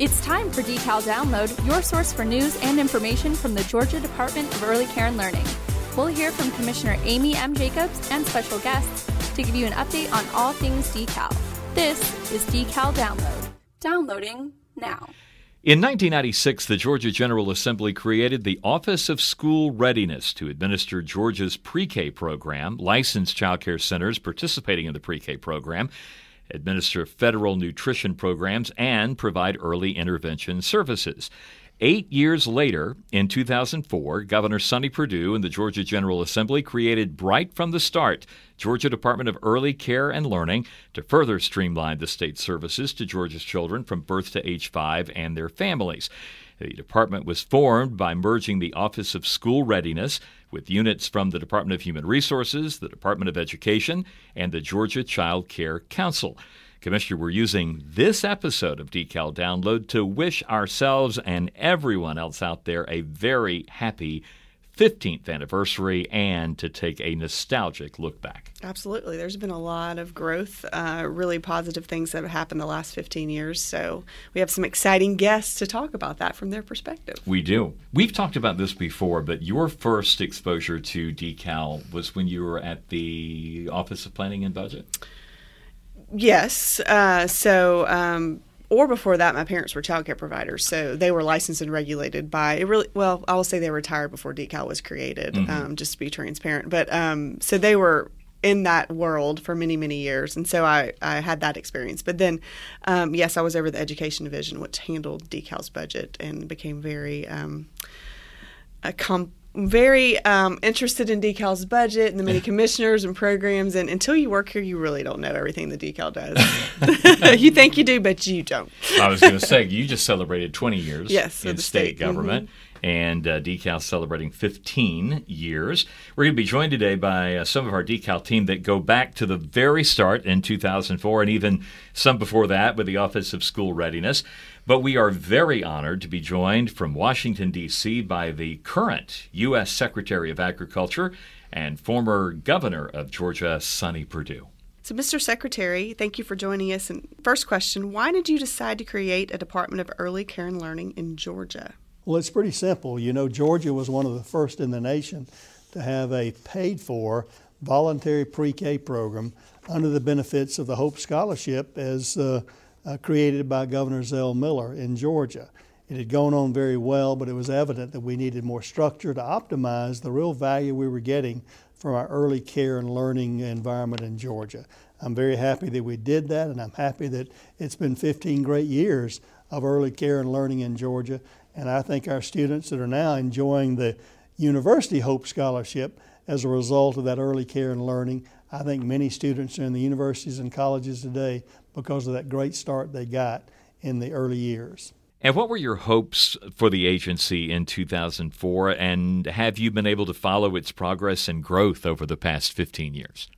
It's time for Decal Download, your source for news and information from the Georgia Department of Early Care and Learning. We'll hear from Commissioner Amy M. Jacobs and special guests to give you an update on all things decal. This is Decal Download. Downloading now. In 1996, the Georgia General Assembly created the Office of School Readiness to administer Georgia's pre K program, Licensed child care centers participating in the pre K program, administer federal nutrition programs, and provide early intervention services. Eight years later, in 2004, Governor Sonny Perdue and the Georgia General Assembly created Bright from the Start, Georgia Department of Early Care and Learning, to further streamline the state services to Georgia's children from birth to age five and their families. The department was formed by merging the Office of School Readiness with units from the Department of Human Resources, the Department of Education, and the Georgia Child Care Council. Commissioner, we're using this episode of Decal Download to wish ourselves and everyone else out there a very happy 15th anniversary and to take a nostalgic look back. Absolutely. There's been a lot of growth, uh, really positive things that have happened the last 15 years. So we have some exciting guests to talk about that from their perspective. We do. We've talked about this before, but your first exposure to decal was when you were at the Office of Planning and Budget? Yes. Uh, so, um, or before that, my parents were child care providers, so they were licensed and regulated by it. Really, well, I will say they retired before decal was created, mm-hmm. um, just to be transparent. But um, so they were in that world for many many years, and so I I had that experience. But then, um, yes, I was over the education division, which handled decal's budget and became very um, a com- very um, interested in Decal's budget and the many commissioners and programs. And until you work here, you really don't know everything the Decal does. you think you do, but you don't. I was going to say, you just celebrated 20 years yes, in state, state, government. Mm-hmm and uh, Decal celebrating 15 years. We're going to be joined today by uh, some of our Decal team that go back to the very start in 2004 and even some before that with the Office of School Readiness. But we are very honored to be joined from Washington, D.C. by the current U.S. Secretary of Agriculture and former governor of Georgia, Sonny Perdue. So, Mr. Secretary, thank you for joining us. And first question Why did you decide to create a Department of Early Care and Learning in Georgia? Well, it's pretty simple. You know, Georgia was one of the first in the nation to have a paid for voluntary pre K program under the benefits of the Hope Scholarship as uh, uh, created by Governor Zell Miller in Georgia. It had gone on very well, but it was evident that we needed more structure to optimize the real value we were getting from our early care and learning environment in Georgia. I'm very happy that we did that, and I'm happy that it's been 15 great years of early care and learning in Georgia. And I think our students that are now enjoying the University Hope Scholarship as a result of that early care and learning, I think many students in the universities and colleges today because of that great start they got in the early years. And what were your hopes for the agency in 2004? And have you been able to follow its progress and growth over the past 15 years?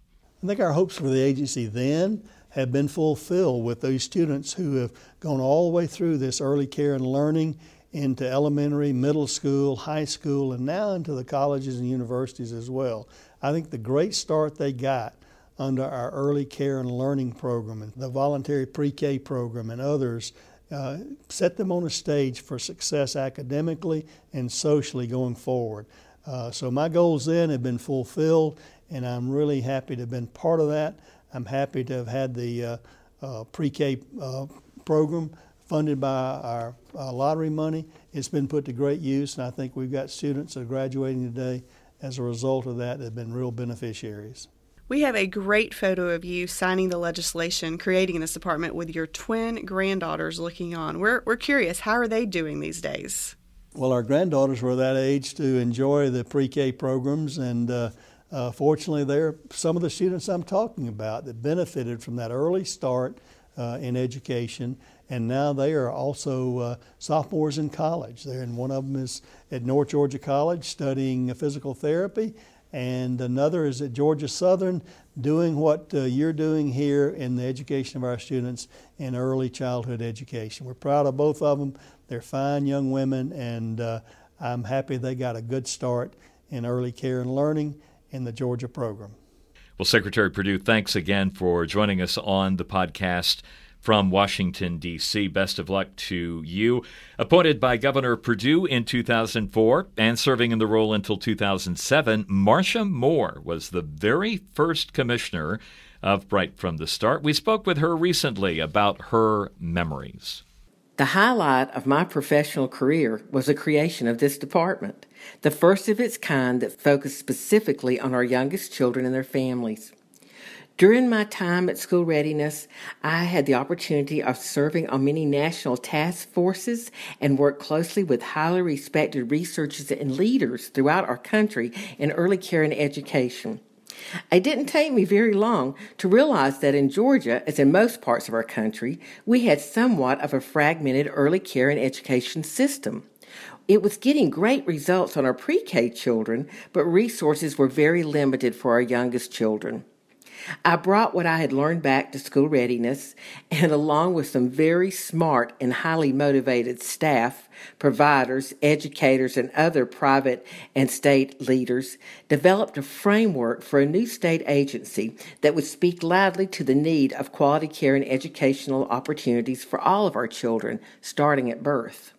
I think our hopes for the agency then have been fulfilled with those students who have gone all the way through this early care and learning into elementary, middle school, high school, and now into the colleges and universities as well. I think the great start they got under our early care and learning program and the voluntary pre K program and others uh, set them on a stage for success academically and socially going forward. Uh, so my goals then have been fulfilled, and I'm really happy to have been part of that. I'm happy to have had the uh, uh pre K uh, program funded by our uh, lottery money. It's been put to great use, and I think we've got students that are graduating today as a result of that that have been real beneficiaries. We have a great photo of you signing the legislation creating this department with your twin granddaughters looking on. We're, we're curious, how are they doing these days? Well, our granddaughters were that age to enjoy the pre K programs, and uh, uh, fortunately, they're some of the students I'm talking about that benefited from that early start uh, in education and now they are also uh, sophomores in college. They're in one of them is at North Georgia College studying physical therapy, and another is at Georgia Southern doing what uh, you're doing here in the education of our students in early childhood education. We're proud of both of them. They're fine young women, and uh, I'm happy they got a good start in early care and learning in the Georgia program. Well, Secretary Perdue, thanks again for joining us on the podcast from Washington, D.C. Best of luck to you. Appointed by Governor Perdue in 2004 and serving in the role until 2007, Marcia Moore was the very first commissioner of Bright from the Start. We spoke with her recently about her memories. The highlight of my professional career was the creation of this department, the first of its kind that focused specifically on our youngest children and their families. During my time at School Readiness, I had the opportunity of serving on many national task forces and worked closely with highly respected researchers and leaders throughout our country in early care and education. It didn't take me very long to realize that in Georgia, as in most parts of our country, we had somewhat of a fragmented early care and education system. It was getting great results on our pre K children, but resources were very limited for our youngest children. I brought what I had learned back to school readiness, and along with some very smart and highly motivated staff, providers, educators, and other private and state leaders, developed a framework for a new state agency that would speak loudly to the need of quality care and educational opportunities for all of our children, starting at birth.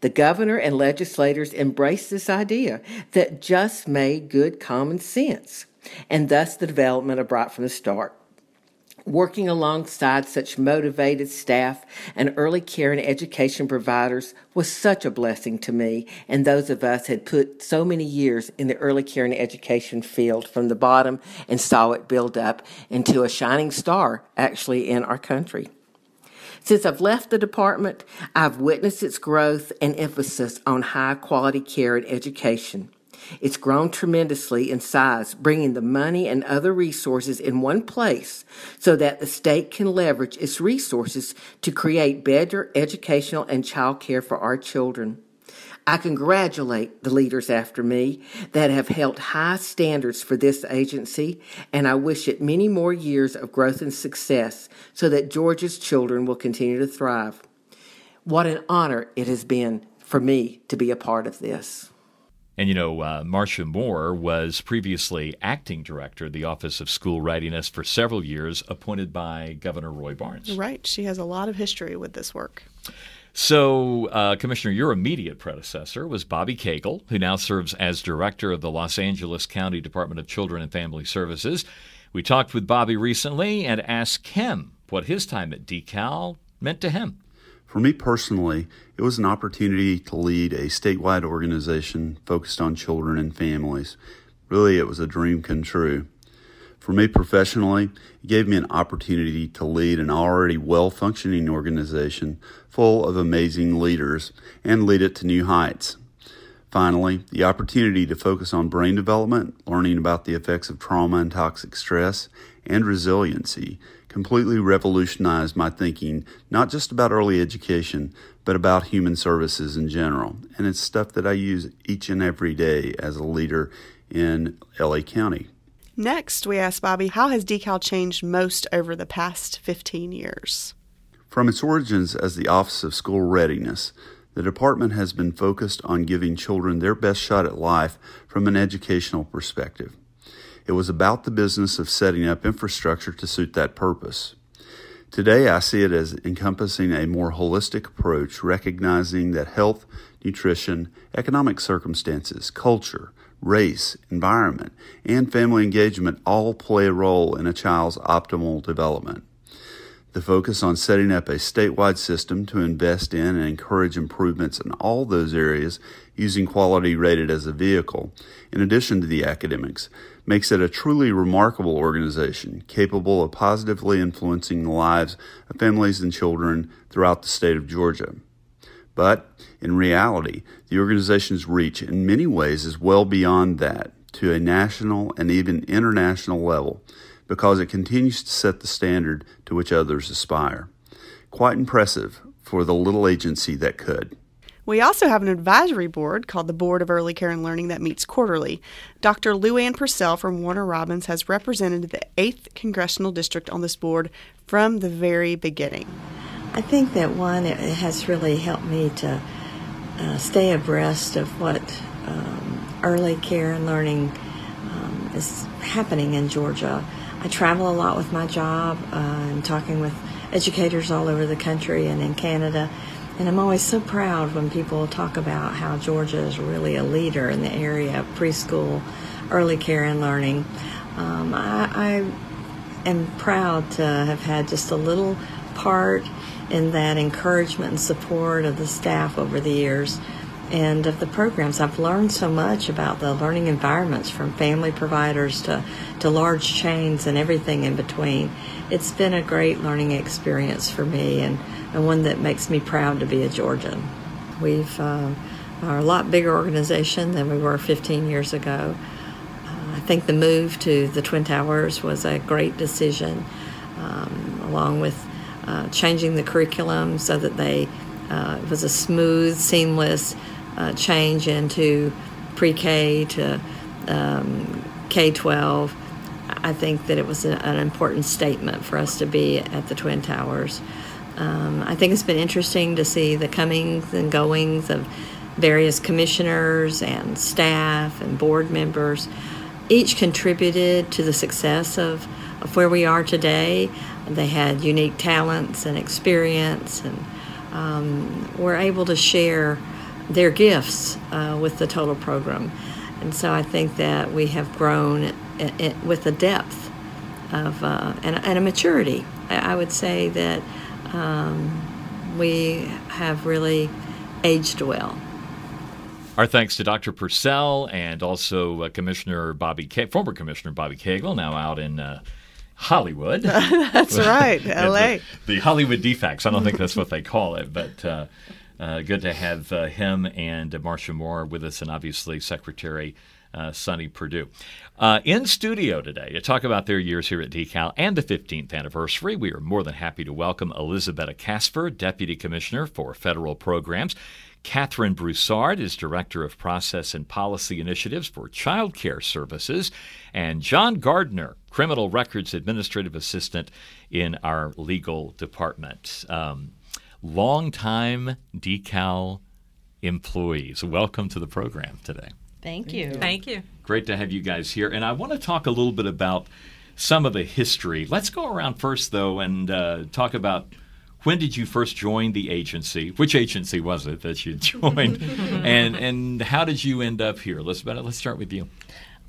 The governor and legislators embraced this idea that just made good common sense and thus the development of Bright from the Start. Working alongside such motivated staff and early care and education providers was such a blessing to me and those of us had put so many years in the early care and education field from the bottom and saw it build up into a shining star actually in our country. Since I've left the department, I've witnessed its growth and emphasis on high quality care and education. It's grown tremendously in size, bringing the money and other resources in one place so that the state can leverage its resources to create better educational and child care for our children. I congratulate the leaders after me that have held high standards for this agency, and I wish it many more years of growth and success so that Georgia's children will continue to thrive. What an honor it has been for me to be a part of this. And you know, uh, Marcia Moore was previously acting director of the Office of School Readiness for several years, appointed by Governor Roy Barnes. Right. She has a lot of history with this work. So, uh, Commissioner, your immediate predecessor was Bobby Cagle, who now serves as director of the Los Angeles County Department of Children and Family Services. We talked with Bobby recently and asked him what his time at DECAL meant to him. For me personally, it was an opportunity to lead a statewide organization focused on children and families. Really, it was a dream come true. For me professionally, it gave me an opportunity to lead an already well functioning organization full of amazing leaders and lead it to new heights. Finally, the opportunity to focus on brain development, learning about the effects of trauma and toxic stress, and resiliency completely revolutionized my thinking, not just about early education, but about human services in general. And it's stuff that I use each and every day as a leader in LA County. Next, we asked Bobby, how has DECAL changed most over the past 15 years? From its origins as the Office of School Readiness, the department has been focused on giving children their best shot at life from an educational perspective. It was about the business of setting up infrastructure to suit that purpose. Today, I see it as encompassing a more holistic approach, recognizing that health, nutrition, economic circumstances, culture, race, environment, and family engagement all play a role in a child's optimal development. The focus on setting up a statewide system to invest in and encourage improvements in all those areas using quality rated as a vehicle, in addition to the academics, makes it a truly remarkable organization capable of positively influencing the lives of families and children throughout the state of Georgia. But in reality, the organization's reach in many ways is well beyond that to a national and even international level because it continues to set the standard to which others aspire. Quite impressive for the little agency that could. We also have an advisory board called the Board of Early Care and Learning that meets quarterly. Dr. Luann Purcell from Warner Robins has represented the 8th Congressional District on this board from the very beginning. I think that one, it has really helped me to uh, stay abreast of what um, early care and learning um, is happening in Georgia. I travel a lot with my job uh, and talking with educators all over the country and in Canada. And I'm always so proud when people talk about how Georgia is really a leader in the area of preschool, early care, and learning. Um, I, I am proud to have had just a little part in that encouragement and support of the staff over the years and of the programs. I've learned so much about the learning environments from family providers to, to large chains and everything in between. It's been a great learning experience for me and, and one that makes me proud to be a Georgian. We've uh, are a lot bigger organization than we were 15 years ago. Uh, I think the move to the Twin Towers was a great decision, um, along with uh, changing the curriculum so that they uh, it was a smooth, seamless uh, change into pre-K to um, K-12. I think that it was an important statement for us to be at the Twin Towers. Um, I think it's been interesting to see the comings and goings of various commissioners and staff and board members. Each contributed to the success of, of where we are today. They had unique talents and experience, and um, were able to share their gifts uh, with the total program. And so I think that we have grown with a depth of uh, and, and, a maturity. I would say that um, we have really aged well. Our thanks to Dr. Purcell and also uh, Commissioner Bobby, K- former Commissioner Bobby Cagle, now out in uh, Hollywood. that's right, L.A. the, the, Hollywood defects. I don't think that's what they call it, but uh, uh, good to have uh, him and uh, Marcia Moore with us, and obviously Secretary uh, Sonny Perdue. Uh, in studio today to talk about their years here at Decal and the 15th anniversary, we are more than happy to welcome Elizabetta Casper, Deputy Commissioner for Federal Programs. Catherine Broussard is Director of Process and Policy Initiatives for Child Care Services, and John Gardner, Criminal Records Administrative Assistant in our legal department. Um, longtime decal employees. Welcome to the program today. Thank you. Thank you. Great to have you guys here. And I want to talk a little bit about some of the history. Let's go around first, though, and uh, talk about when did you first join the agency? Which agency was it that you joined? and, and how did you end up here? Elizabeth, let's start with you.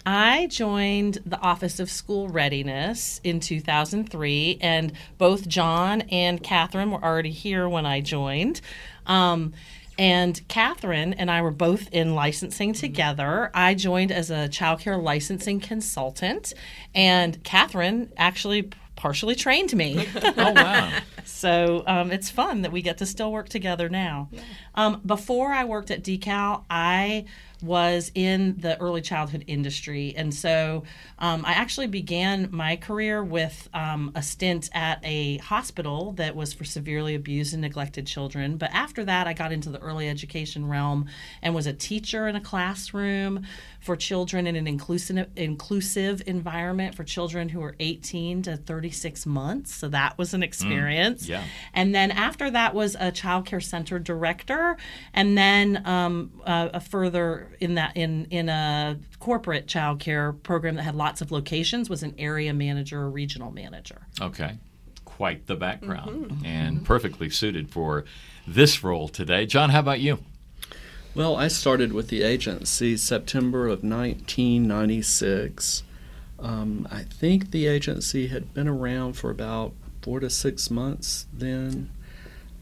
I joined the Office of School Readiness in 2003, and both John and Catherine were already here when I joined. Um, and Catherine and I were both in licensing together. I joined as a childcare licensing consultant, and Catherine actually partially trained me. oh, wow. so um, it's fun that we get to still work together now. Yeah. Um, before I worked at Decal, I was in the early childhood industry. And so um, I actually began my career with um, a stint at a hospital that was for severely abused and neglected children. But after that, I got into the early education realm and was a teacher in a classroom for children in an inclusive inclusive environment for children who are 18 to 36 months. So that was an mm, experience. Mm, yeah. And then after that was a child care center director, and then um, uh, a further in that in in a corporate child care program that had lots of locations was an area manager or regional manager. Okay. Quite the background mm-hmm. and perfectly suited for this role today. John, how about you? Well, I started with the agency September of 1996. Um, I think the agency had been around for about four to six months then.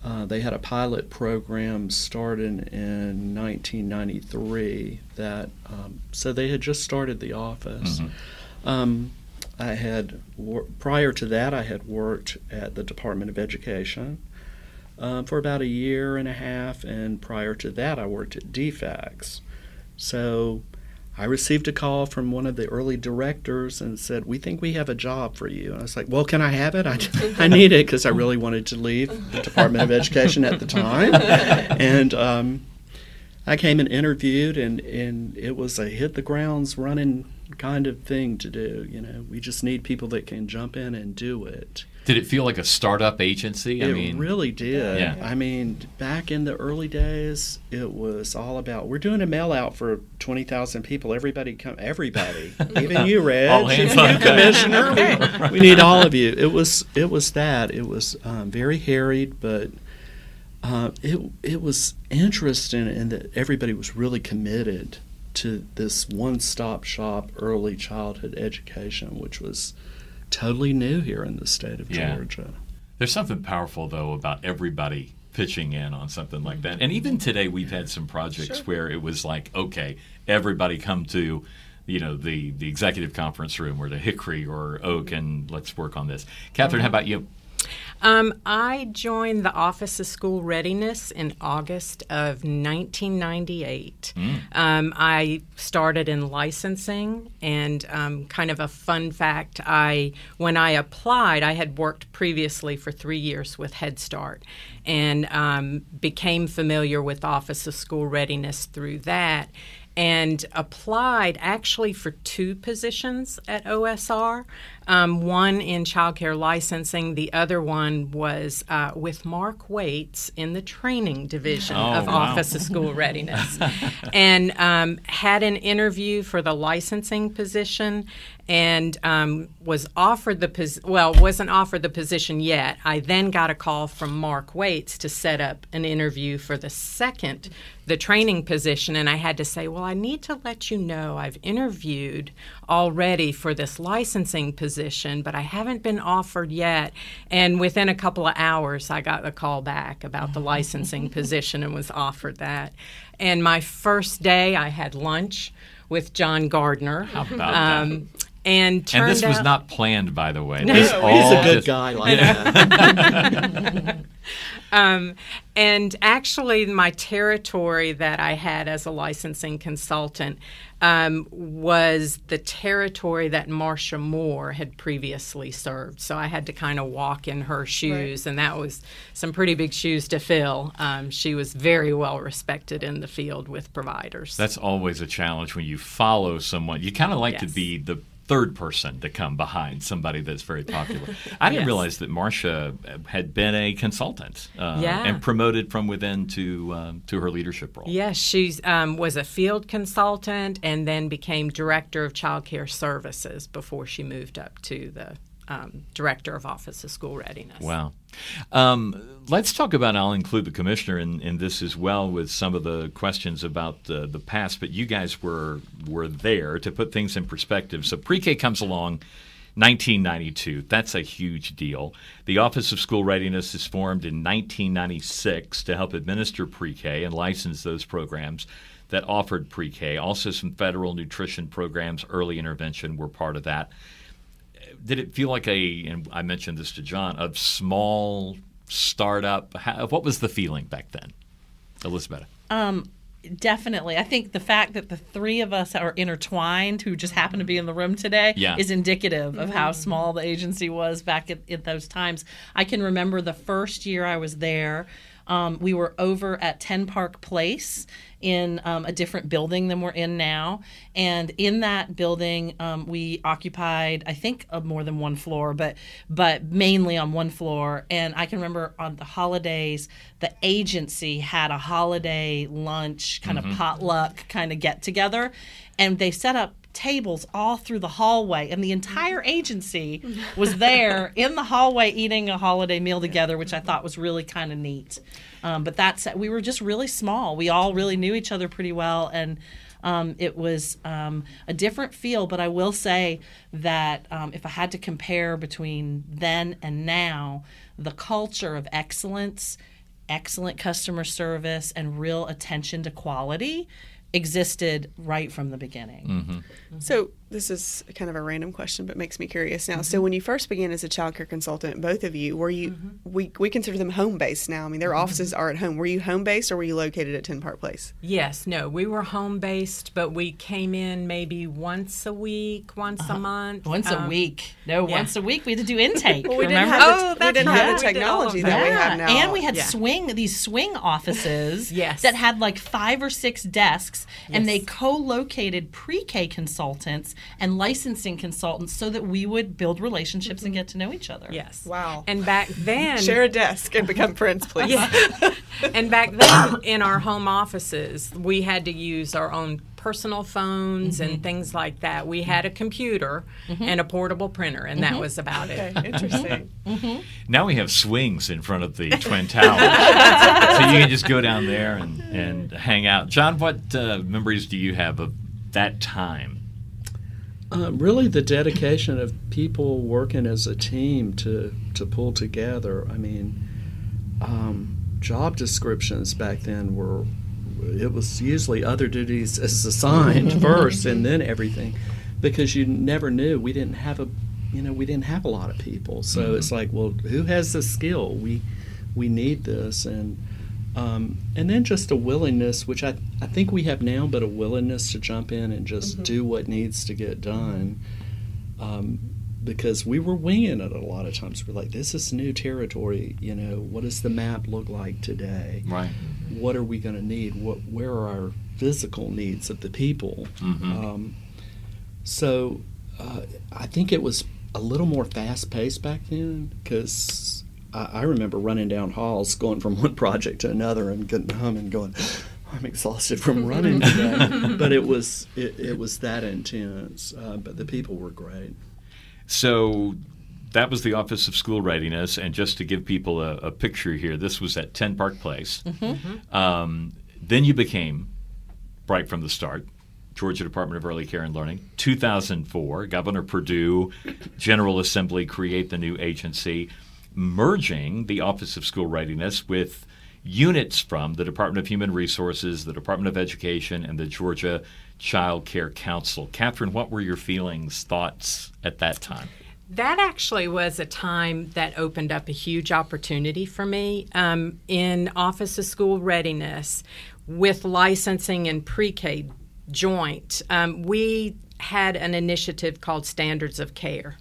Uh, they had a pilot program started in 1993 that, um, so they had just started the office. Mm-hmm. Um, I had, prior to that, I had worked at the Department of Education um, for about a year and a half, and prior to that, I worked at DFACS. So I received a call from one of the early directors and said, "We think we have a job for you." And I was like, "Well, can I have it? I, I need it because I really wanted to leave the Department of Education at the time." And um, I came and interviewed, and and it was a hit the grounds running kind of thing to do. You know, we just need people that can jump in and do it. Did it feel like a startup agency? it I mean, really did. Yeah. I mean, back in the early days, it was all about we're doing a mail out for twenty thousand people. Everybody come, everybody, even you, Red, All hands even on you. Commissioner. We, we need all of you. It was it was that. It was um, very harried, but uh, it it was interesting in that everybody was really committed to this one stop shop early childhood education, which was totally new here in the state of Yeah. Georgia. There's something powerful though about everybody pitching in on something like that. And even today we've had some projects where it was like, okay, everybody come to you know the the executive conference room or the Hickory or Oak and let's work on this. Catherine, mm-hmm. how about you? Um, I joined the Office of School Readiness in August of 1998. Um, I started in licensing, and um, kind of a fun fact: I when I applied, I had worked previously for three years with Head Start, and um, became familiar with Office of School Readiness through that and applied actually for two positions at OSR. Um, one in childcare licensing, the other one was uh, with Mark Waits in the training division Oh, of wow. Office of School Readiness, and um, had an interview for the licensing position. And um, was offered the pos- well wasn't offered the position yet. I then got a call from Mark Waits to set up an interview for the second, the training position, and I had to say, well, I need to let you know I've interviewed already for this licensing position, but I haven't been offered yet. And within a couple of hours, I got a call back about the licensing position and was offered that. And my first day, I had lunch with John Gardner. How about that? And turned And this was out- not planned, by the way. No, This he's a all He's a good just- guy like that. Um, and actually, my territory that I had as a licensing consultant um, was the territory that Marcia Moore had previously served. So I had to kind of walk in her shoes, and that was some pretty big shoes to fill. Um, she was very well respected in the field with providers. That's always a challenge when you follow someone. You kind of like to be the third person to come behind somebody that's very popular. I didn't Yes. realize that Marcia had been a consultant uh, Yeah. and promoted from within to um, to her leadership role. Yes, she um, was a field consultant and then became director of child care services before she moved up to the um, director of Office of School Readiness. Wow. Um, let's talk about, I'll include the commissioner in, in this as well with some of the questions about the, the past, but you guys were, were there to put things in perspective. So pre K comes along. 1992. That's a huge deal. The Office of School Readiness is formed in 1996 to help administer pre K and license those programs that offered pre K. Also, some federal nutrition programs, early intervention were part of that did it feel like a and i mentioned this to john a small startup How, what was the feeling back then elizabeth Um, definitely. I think the fact that the three of us are intertwined, who just happen to be in the room today, Yeah. is indicative of how small the agency was back at, at those times. I can remember the first year I was there. Um, we were over at Ten Park Place in um, a different building than we're in now, and in that building um, we occupied, I think, uh, more than one floor, but but mainly on one floor. And I can remember on the holidays, the agency had a holiday lunch, kind of potluck, kind of get together, and they set up tables all through the hallway and the entire agency was there in the hallway eating a holiday meal together which i thought was really kind of neat. Um, but that's we were just really small. We all really knew each other pretty well and um, it was um, a different feel. But i will say that um, if i had to compare between then and now the culture of excellence excellent customer service and real attention to quality existed right from the beginning. Mm-hmm. Mm-hmm. So this is kind of a random question, but makes me curious now. So mm-hmm. when you first began as a child care consultant, both of you were you? Mm-hmm. We we consider them home based now. I mean, their mm-hmm. offices are at home. Were you home based or were you located at Ten Park Place? Yes, no, we were home based, but we came in maybe once a week, once a uh-huh. month. Once a um, week. No, yeah. once a week we had to do intake. we didn't remember? have the, Oh, we didn't right. have the We did technology that we Yeah, have now. and we had Yeah. swing these swing offices Yes. that had like five or six desks districts, and they co-located pre-K consultants and licensing consultants so that we would build relationships and get to know each other. Yes. Wow. And back then, Share a desk and become friends, please. Yeah. and back then, in our home offices, we had to use our own personal phones Mm-hmm. and things like that. We had a computer and a portable printer, and that was about it. Okay, interesting. Now we have swings in front of the Twin Towers. so you can just go down there and, and hang out. John, what uh, memories do you have of that time? Uh, really, the dedication of people working as a team to, to pull together. I mean, um, job descriptions back then were, it was usually other duties as assigned first and then everything because you never knew. We didn't have a, you know, we didn't have a lot of people. So it's like, well, who has the skill? We, we need this. And, um, and then just a willingness, which I, I think we have now, but a willingness to jump in and just do what needs to get done. Um, because we were winging it a lot of times. We're like, this is new territory. You know, what does the map look like today? Right. What are we going to need? What, where are our physical needs of the people? Um, so uh, I think it was a little more fast paced back then because I, I remember running down halls, going from one project to another, and getting home and going, "I'm exhausted from running today." but it was it, it was that intense. Uh, but the people were great. So that was the Office of School Readiness. And just to give people a, a picture here, this was at 10 Park Place. Um, then you became, right from the start, Georgia Department of Early Care and Learning. 2004, Governor Perdue, General Assembly create the new agency, merging the Office of School Readiness with units from the Department of Human Resources, the Department of Education, and the Georgia Child Care Council. Catherine, what were your feelings, thoughts at that time? That actually was a time that opened up a huge opportunity for me um, in Office of School Readiness with licensing and pre K joint. Um, we had an initiative called Standards of Care,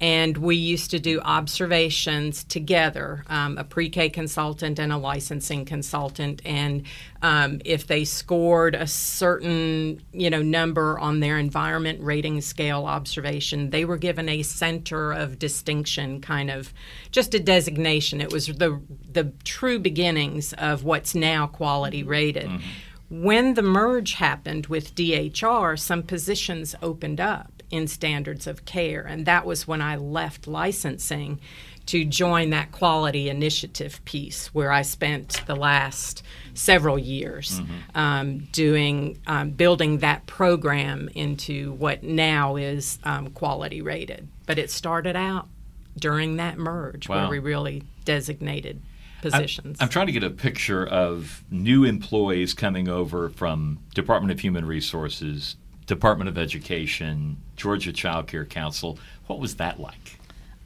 and we used to do observations together um, a pre K consultant and a licensing consultant. And um, if they scored a certain you know number on their environment rating scale observation, they were given a center of distinction kind of just a designation. It was the the true beginnings of what's now quality rated. When the merge happened with DHR, some positions opened up in standards of care, and that was when I left licensing to join that quality initiative piece where I spent the last several years um, doing um, building that program into what now is um, quality rated. But it started out during that merge Wow. where we really designated positions. I'm trying to get a picture of new employees coming over from Department of Human Resources, Department of Education, Georgia Child Care Council. What was that like?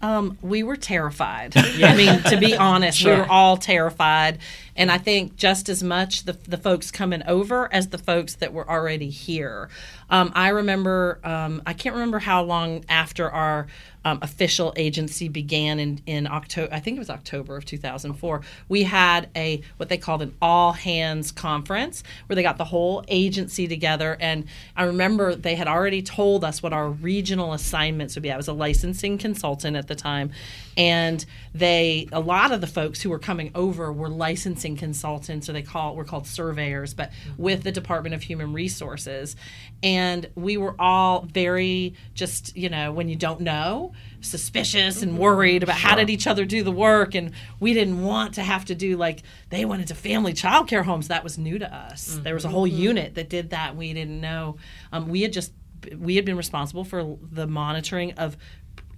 Um, we were terrified. I mean, to be honest, we were all terrified. And I think just as much the, the folks coming over as the folks that were already here. Um, I remember, um, I can't remember how long after our um, official agency began in, in October, I think it was October of 2004, we had a what they called an all hands conference where they got the whole agency together. And I remember they had already told us what our regional assignments would be. I was a licensing consultant at the time. And they, a lot of the folks who were coming over were licensing consultants, or they call were called surveyors, but with the Department of Human Resources. And we were all very just, you know, when you don't know, suspicious and worried about how did each other do the work. And we didn't want to have to do like they went into family child care homes. That was new to us. There was a whole unit that did that. We didn't know. Um, we had just we had been responsible for the monitoring of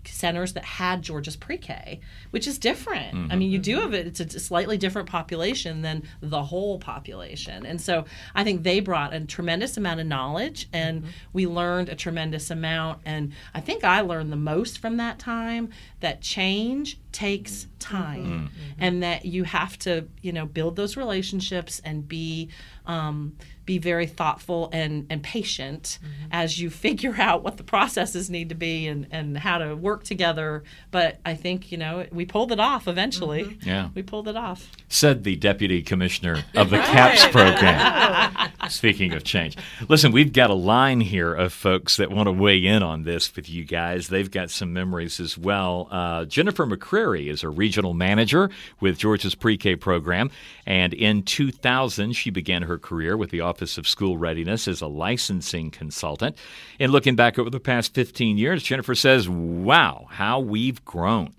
centers that had Georgia's pre-K, which is different. I mm-hmm. mean, you do have it; it's a slightly different population than the whole population, and so I think they brought a tremendous amount of knowledge, and mm-hmm. we learned a tremendous amount. And I think I learned the most from that time that change takes mm-hmm. time, and that you have to, you know, build those relationships and be. Um, be very thoughtful and, and patient as you figure out what the processes need to be and, and how to work together. But I think, you know, we pulled it off eventually. Yeah. We pulled it off. Said the Deputy Commissioner of the CAPS program. Speaking of change, listen, we've got a line here of folks that want to weigh in on this with you guys. They've got some memories as well. Uh, Jennifer McCreary is a regional manager with Georgia's pre K program. And in 2000, she began her career with the Office of School Readiness as a licensing consultant. And looking back over the past 15 years, Jennifer says, wow, how we've grown.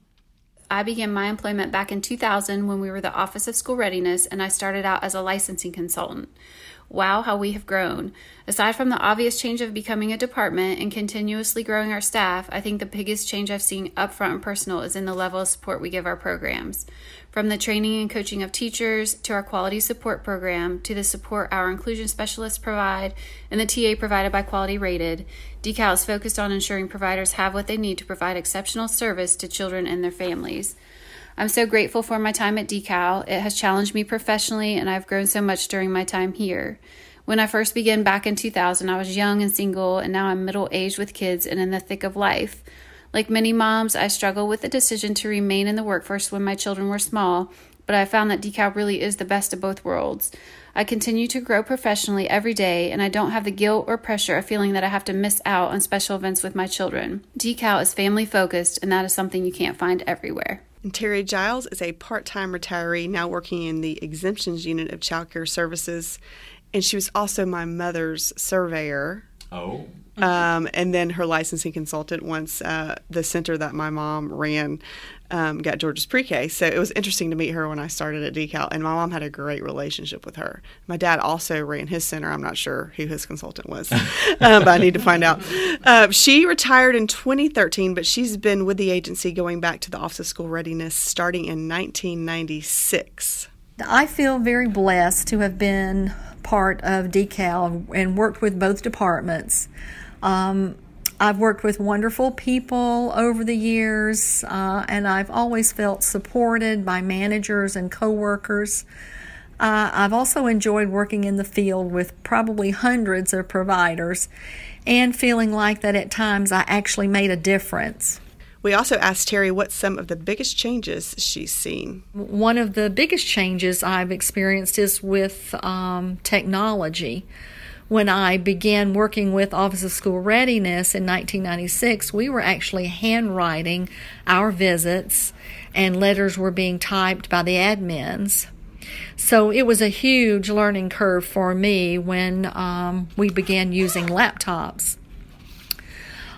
I began my employment back in 2000 when we were the Office of School Readiness, and I started out as a licensing consultant. Wow, how we have grown. Aside from the obvious change of becoming a department and continuously growing our staff, I think the biggest change I've seen upfront and personal is in the level of support we give our programs. From the training and coaching of teachers to our quality support program to the support our inclusion specialists provide and the TA provided by Quality Rated, Decal is focused on ensuring providers have what they need to provide exceptional service to children and their families. I'm so grateful for my time at Decal. It has challenged me professionally, and I've grown so much during my time here. When I first began back in 2000, I was young and single, and now I'm middle aged with kids and in the thick of life. Like many moms, I struggled with the decision to remain in the workforce when my children were small, but I found that Decal really is the best of both worlds. I continue to grow professionally every day, and I don't have the guilt or pressure of feeling that I have to miss out on special events with my children. Decal is family focused, and that is something you can't find everywhere. And Terry Giles is a part time retiree now working in the exemptions unit of child care services. And she was also my mother's surveyor. Oh. Um, and then her licensing consultant once uh, the center that my mom ran um, got Georgia's pre-K. So it was interesting to meet her when I started at Decal, and my mom had a great relationship with her. My dad also ran his center. I'm not sure who his consultant was, um, but I need to find out. Uh, she retired in 2013, but she's been with the agency going back to the Office of School Readiness starting in 1996. I feel very blessed to have been part of Decal and worked with both departments. Um, I've worked with wonderful people over the years, uh, and I've always felt supported by managers and coworkers. Uh, I've also enjoyed working in the field with probably hundreds of providers and feeling like that at times I actually made a difference. We also asked Terry what some of the biggest changes she's seen. One of the biggest changes I've experienced is with um, technology when I began working with Office of School Readiness in 1996, we were actually handwriting our visits and letters were being typed by the admins. So it was a huge learning curve for me when um, we began using laptops.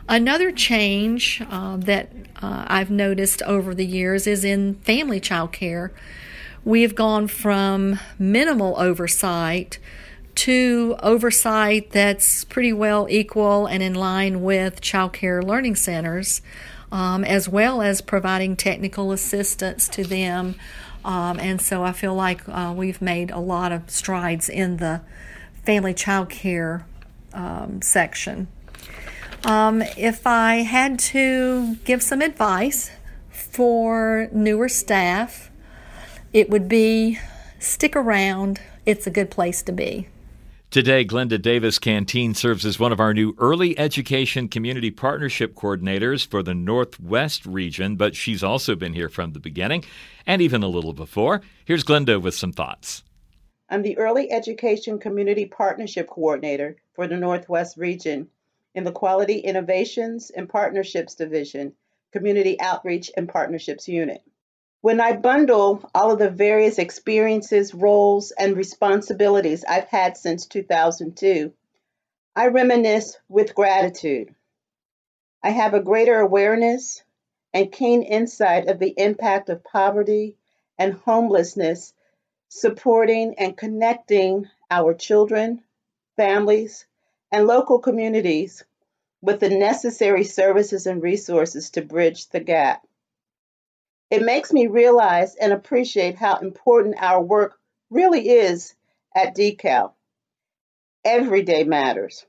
Another change uh, that uh, I've noticed over the years is in family child care. We have gone from minimal oversight to oversight that's pretty well equal and in line with child care learning centers, um, as well as providing technical assistance to them. Um, and so I feel like uh, we've made a lot of strides in the family child care um, section. Um, if I had to give some advice for newer staff, it would be stick around. It's a good place to be. Today, Glenda Davis Canteen serves as one of our new early education community partnership coordinators for the Northwest region, but she's also been here from the beginning and even a little before. Here's Glenda with some thoughts. I'm the early education community partnership coordinator for the Northwest region in the Quality Innovations and Partnerships Division, Community Outreach and Partnerships Unit. When I bundle all of the various experiences, roles, and responsibilities I've had since 2002, I reminisce with gratitude. I have a greater awareness and keen insight of the impact of poverty and homelessness supporting and connecting our children, families, and local communities with the necessary services and resources to bridge the gap. It makes me realize and appreciate how important our work really is at Decal. Every day matters.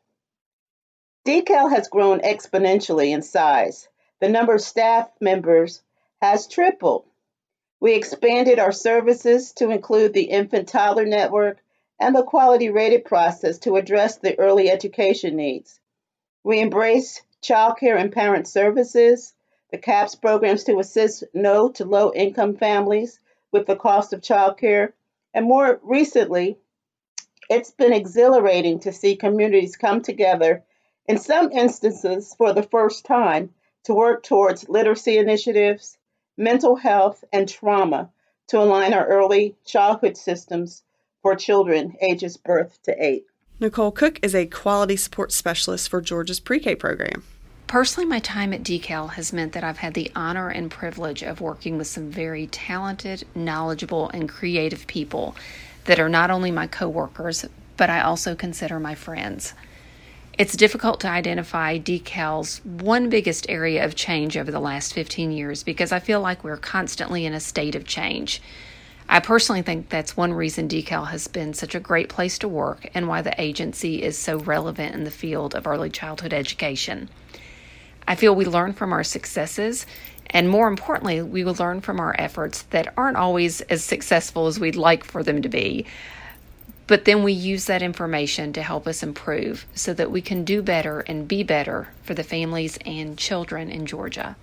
Decal has grown exponentially in size. The number of staff members has tripled. We expanded our services to include the infant toddler network and the quality rated process to address the early education needs. We embrace childcare and parent services, the CAPS programs to assist no to low income families with the cost of childcare, and more recently, It's been exhilarating to see communities come together, in some instances for the first time, to work towards literacy initiatives, mental health, and trauma to align our early childhood systems for children ages birth to eight. Nicole Cook is a quality support specialist for Georgia's pre K program. Personally, my time at DECAL has meant that I've had the honor and privilege of working with some very talented, knowledgeable, and creative people that are not only my coworkers, but I also consider my friends. It's difficult to identify DECAL's one biggest area of change over the last 15 years because I feel like we're constantly in a state of change. I personally think that's one reason DECAL has been such a great place to work and why the agency is so relevant in the field of early childhood education. I feel we learn from our successes, and more importantly, we will learn from our efforts that aren't always as successful as we'd like for them to be. But then we use that information to help us improve so that we can do better and be better for the families and children in Georgia.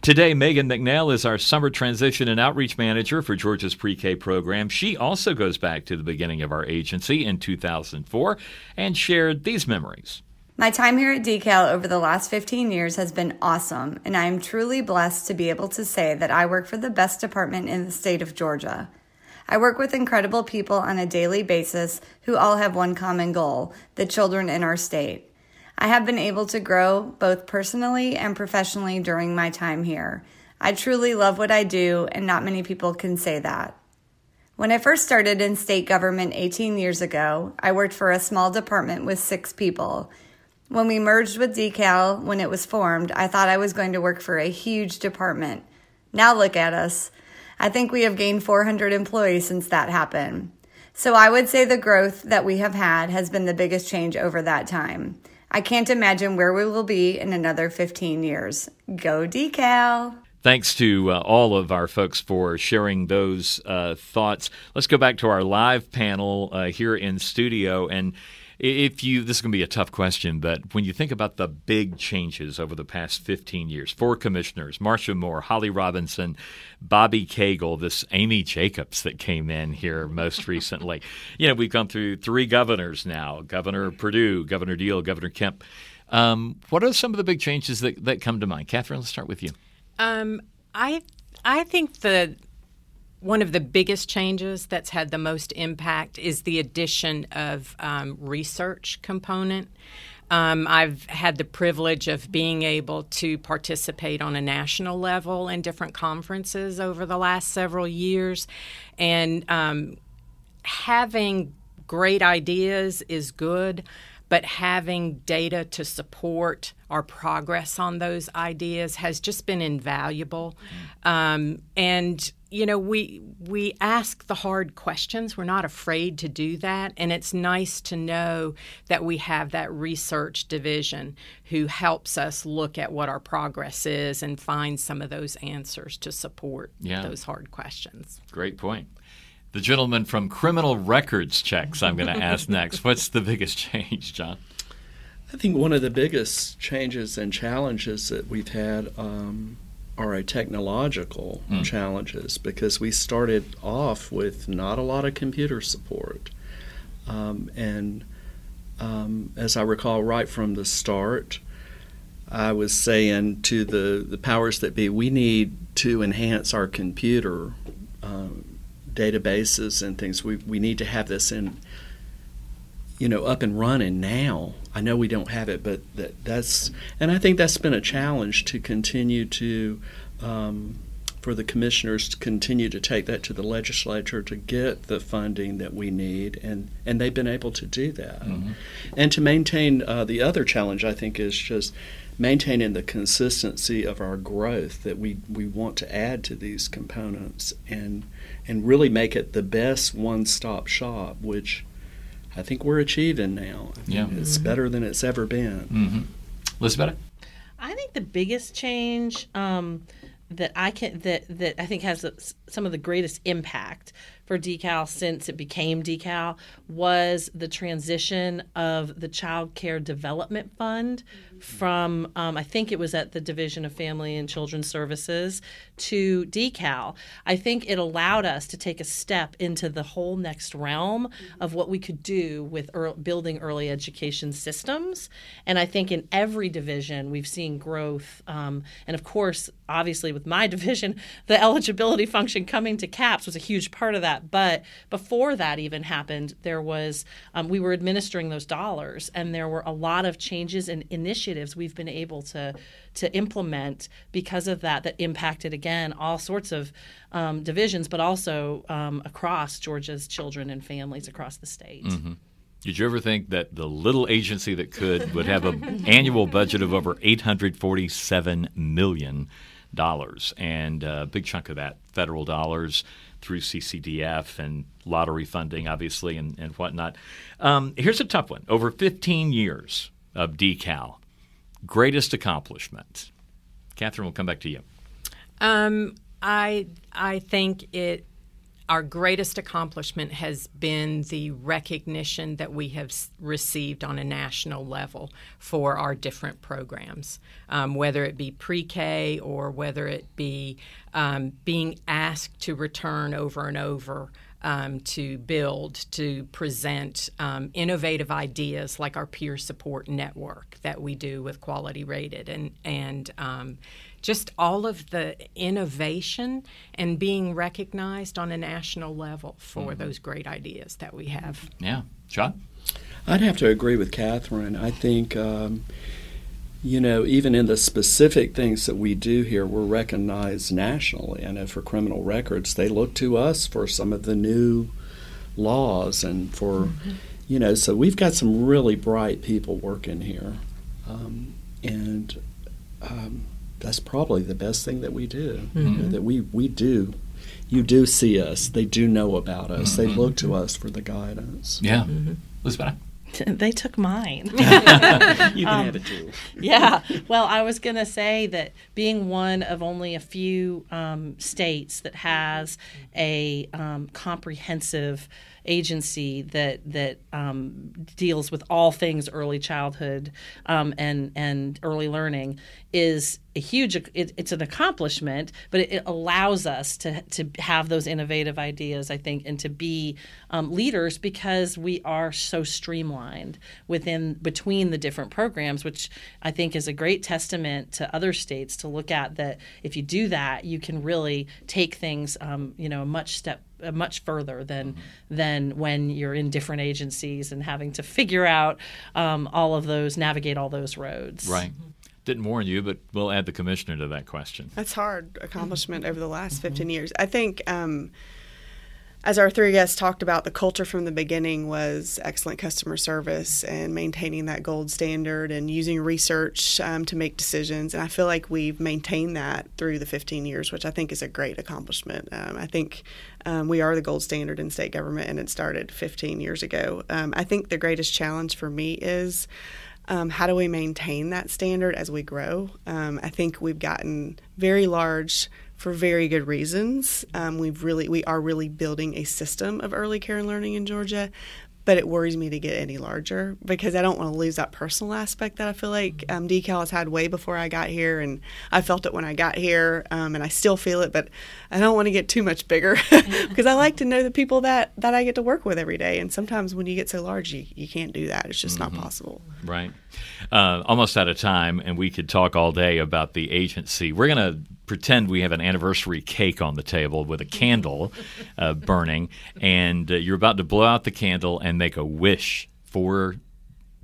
Today, Megan McNeil is our summer transition and outreach manager for Georgia's pre K program. She also goes back to the beginning of our agency in 2004 and shared these memories. My time here at DECAL over the last 15 years has been awesome, and I am truly blessed to be able to say that I work for the best department in the state of Georgia. I work with incredible people on a daily basis who all have one common goal the children in our state. I have been able to grow both personally and professionally during my time here. I truly love what I do, and not many people can say that. When I first started in state government 18 years ago, I worked for a small department with six people. When we merged with DECAL, when it was formed, I thought I was going to work for a huge department. Now look at us. I think we have gained 400 employees since that happened. So I would say the growth that we have had has been the biggest change over that time. I can't imagine where we will be in another 15 years. Go DECAL! Thanks to uh, all of our folks for sharing those uh, thoughts. Let's go back to our live panel uh, here in studio. And if you, this is going to be a tough question, but when you think about the big changes over the past 15 years, four commissioners, Marcia Moore, Holly Robinson, Bobby Cagle, this Amy Jacobs that came in here most recently. you know, we've gone through three governors now Governor Perdue, Governor Deal, Governor Kemp. Um, what are some of the big changes that, that come to mind? Catherine, let's start with you. Um, I I think the one of the biggest changes that's had the most impact is the addition of um, research component. Um, I've had the privilege of being able to participate on a national level in different conferences over the last several years, and um, having great ideas is good but having data to support our progress on those ideas has just been invaluable. Um, and you know, we we ask the hard questions. We're not afraid to do that, and it's nice to know that we have that research division who helps us look at what our progress is and find some of those answers to support yeah. those hard questions. Great point. The gentleman from criminal records checks, I'm going to ask next. What's the biggest change, John? I think one of the biggest changes and challenges that we've had um, are a technological mm. challenges because we started off with not a lot of computer support. Um, and um, as I recall, right from the start, I was saying to the, the powers that be, we need to enhance our computer um, databases and things. We we need to have this in you know up and running now. I know we don't have it, but that that's and I think that's been a challenge to continue to. Um, for the commissioners to continue to take that to the legislature to get the funding that we need, and, and they've been able to do that. Mm-hmm. And to maintain uh, the other challenge, I think, is just maintaining the consistency of our growth that we, we want to add to these components and and really make it the best one-stop shop, which I think we're achieving now. Yeah, it's mm-hmm. better than it's ever been. Mm-hmm. Elizabeth, I think the biggest change um, that I can that that I think has some of the greatest impact for decal since it became decal was the transition of the child care development fund from um, i think it was at the division of family and children's services to decal. I think it allowed us to take a step into the whole next realm of what we could do with early, building early education systems. And i think in every division we've seen growth um, and of course obviously with my division the eligibility function coming to caps was a huge part of that. But before that even happened there was um, we were administering those dollars and there were a lot of changes and initiatives we've been able to to implement because of that that impacted again all sorts of um, divisions but also um, across georgia's children and families across the state mm-hmm. Did you ever think that the little agency that could would have an annual budget of over 847 million dollars, and a big chunk of that federal dollars through CCDF and lottery funding, obviously, and, and whatnot. Um, here's a tough one. Over 15 years of decal, greatest accomplishment. Catherine, we'll come back to you. Um, I I think it our greatest accomplishment has been the recognition that we have received on a national level for our different programs, um, whether it be pre K or whether it be um, being asked to return over and over. Um, to build, to present um, innovative ideas like our peer support network that we do with Quality Rated, and and um, just all of the innovation and being recognized on a national level for mm-hmm. those great ideas that we have. Yeah. John? I'd have to agree with Catherine. I think, um, you know, even in the specific things that we do here, we're recognized nationally. And for criminal records, they look to us for some of the new laws and for, mm-hmm. you know, so we've got some really bright people working here. Um, and um, that's probably the best thing that we do. Mm-hmm. You know, that we we do. You do see us. They do know about us. Mm-hmm. They look to us for the guidance. Yeah, mm-hmm. They took mine. you can um, have it too. yeah. Well, I was going to say that being one of only a few um, states that has a um, comprehensive agency that that um, deals with all things early childhood um, and and early learning is a huge it, it's an accomplishment but it, it, allows us to to have those innovative ideas i think and to be um, leaders because we are so streamlined within between the different programs which i think is a great testament to other states to look at that if you do that you can really take things um, you know a much step much further than mm-hmm. than when you're in different agencies and having to figure out um, all of those, navigate all those roads. Right. Didn't warn you, but we'll add the commissioner to that question. That's hard accomplishment over the last 15 years. I think. Um, as our three guests talked about, the culture from the beginning was excellent customer service and maintaining that gold standard and using research um, to make decisions. And I feel like we've maintained that through the 15 years, which I think is a great accomplishment. Um, I think um, we are the gold standard in state government, and it started 15 years ago. Um, I think the greatest challenge for me is. Um, how do we maintain that standard as we grow? Um, I think we've gotten very large for very good reasons. Um, we've really we are really building a system of early care and learning in Georgia, but it worries me to get any larger because I don't want to lose that personal aspect that I feel like um, decal has had way before I got here, and I felt it when I got here, um, and I still feel it, but I don't want to get too much bigger because I like to know the people that that I get to work with every day, and sometimes when you get so large, you you can't do that. It's just mm-hmm. not possible. Right. Uh, almost out of time, and we could talk all day about the agency. We're going to pretend we have an anniversary cake on the table with a candle uh, burning, and uh, you're about to blow out the candle and make a wish for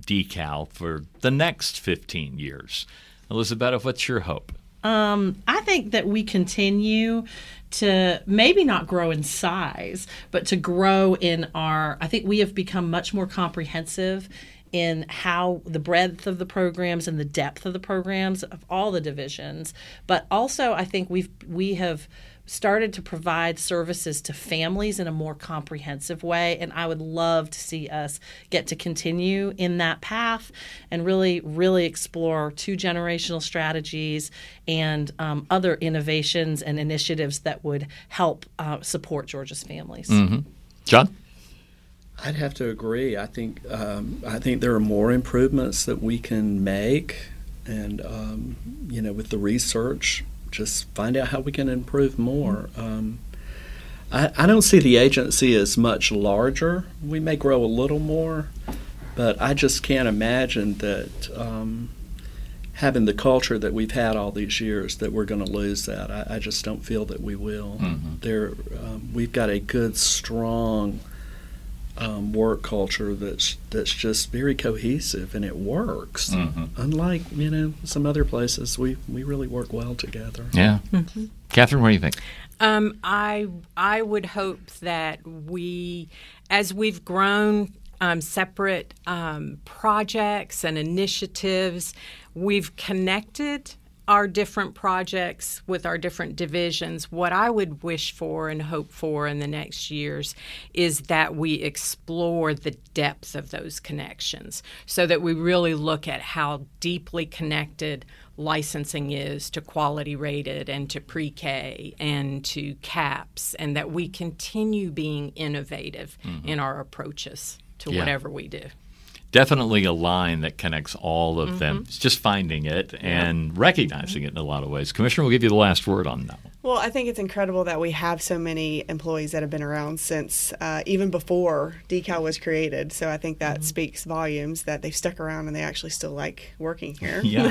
decal for the next 15 years. Elizabeth, what's your hope? Um, I think that we continue to maybe not grow in size, but to grow in our. I think we have become much more comprehensive in how the breadth of the programs and the depth of the programs of all the divisions but also i think we've we have started to provide services to families in a more comprehensive way. And I would love to see us get to continue in that path and really, really explore two generational strategies and um, other innovations and initiatives that would help uh, support Georgia's families. Mm-hmm. John? I'd have to agree. I think um, I think there are more improvements that we can make, and um, you know, with the research, just find out how we can improve more. Um, I, I don't see the agency as much larger. We may grow a little more, but I just can't imagine that um, having the culture that we've had all these years that we're going to lose that. I, I, just don't feel that we will. Mm-hmm. There, um, we've got a good, strong um, work culture that's that's just very cohesive and it works. Mm-hmm. Unlike you know some other places, we we really work well together. Yeah, mm-hmm. Catherine, what do you think? Um, I I would hope that we, as we've grown um, separate um, projects and initiatives, we've connected our different projects with our different divisions, what I would wish for and hope for in the next years is that we explore the depth of those connections so that we really look at how deeply connected licensing is to quality rated and to pre K and to CAPS, and that we continue being innovative mm-hmm. in our approaches to yeah. whatever we do definitely a line that connects all of mm-hmm. them. It's just finding it and recognizing it in a lot of ways. Commissioner, we'll give you the last word on that one. Well, I think it's incredible that we have so many employees that have been around since uh, even before Decal was created. So I think that mm-hmm. speaks volumes that they've stuck around and they actually still like working here. Yeah.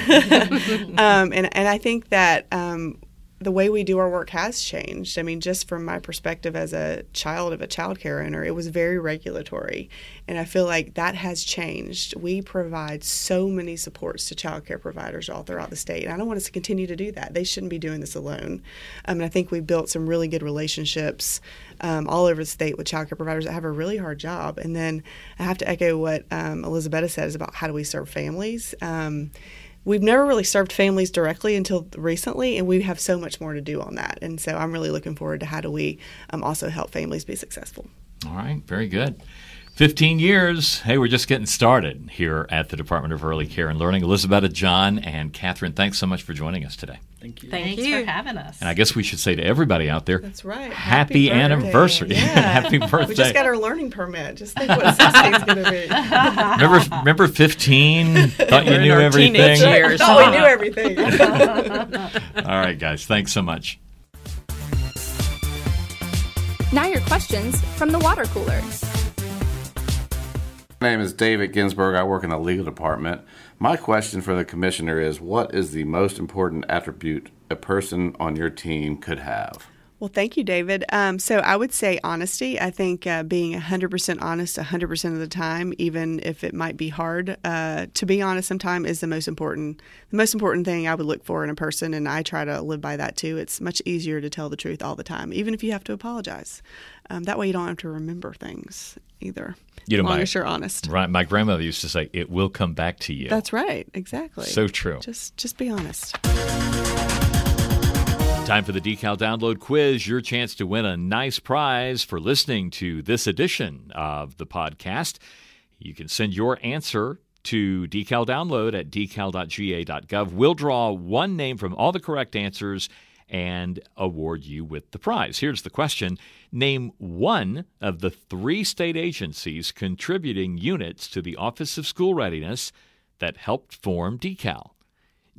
um, and, and I think that um, the way we do our work has changed. I mean, just from my perspective as a child of a child care owner, it was very regulatory. And I feel like that has changed. We provide so many supports to child care providers all throughout the state. And I don't want us to continue to do that. They shouldn't be doing this alone. I mean, I think we've built some really good relationships um, all over the state with child care providers that have a really hard job. And then I have to echo what um, Elizabeth says about how do we serve families. Um, we've never really served families directly until recently, and we have so much more to do on that. And so I'm really looking forward to how do we um, also help families be successful. All right, very good. 15 years. Hey, we're just getting started here at the Department of Early Care and Learning. Elizabeth, John, and Catherine, thanks so much for joining us today. Thank you. Thanks you. for having us. And I guess we should say to everybody out there, that's right. Happy, happy anniversary. Yeah. happy birthday. We just got our learning permit. Just think what 16 going to be. remember, remember 15? Thought you knew everything. Years. Thought we knew everything. All right, guys. Thanks so much. Now your questions from the water cooler. My name is David Ginsburg. I work in the legal department. My question for the commissioner is what is the most important attribute a person on your team could have? Well, thank you, David. Um, so I would say honesty. I think uh, being 100% honest 100% of the time, even if it might be hard uh, to be honest sometimes, is the most important. The most important thing I would look for in a person, and I try to live by that too. It's much easier to tell the truth all the time, even if you have to apologize. Um, that way, you don't have to remember things either. You know, as long my, as you're honest. Right. My grandmother used to say, "It will come back to you." That's right. Exactly. So true. Just, just be honest. Time for the Decal Download Quiz, your chance to win a nice prize for listening to this edition of the podcast. You can send your answer to Decal Download at decal.ga.gov. We'll draw one name from all the correct answers and award you with the prize. Here's the question Name one of the three state agencies contributing units to the Office of School Readiness that helped form Decal.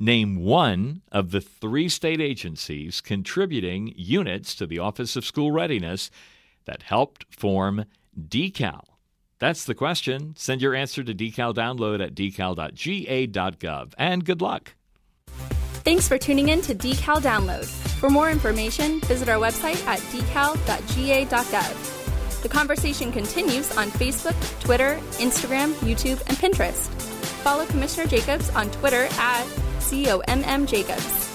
Name one of the three state agencies contributing units to the Office of School Readiness that helped form Decal. That's the question. Send your answer to Decal Download at decal.ga.gov. And good luck. Thanks for tuning in to Decal Download. For more information, visit our website at decal.ga.gov. The conversation continues on Facebook, Twitter, Instagram, YouTube, and Pinterest. Follow Commissioner Jacobs on Twitter at C O M M Jacobs.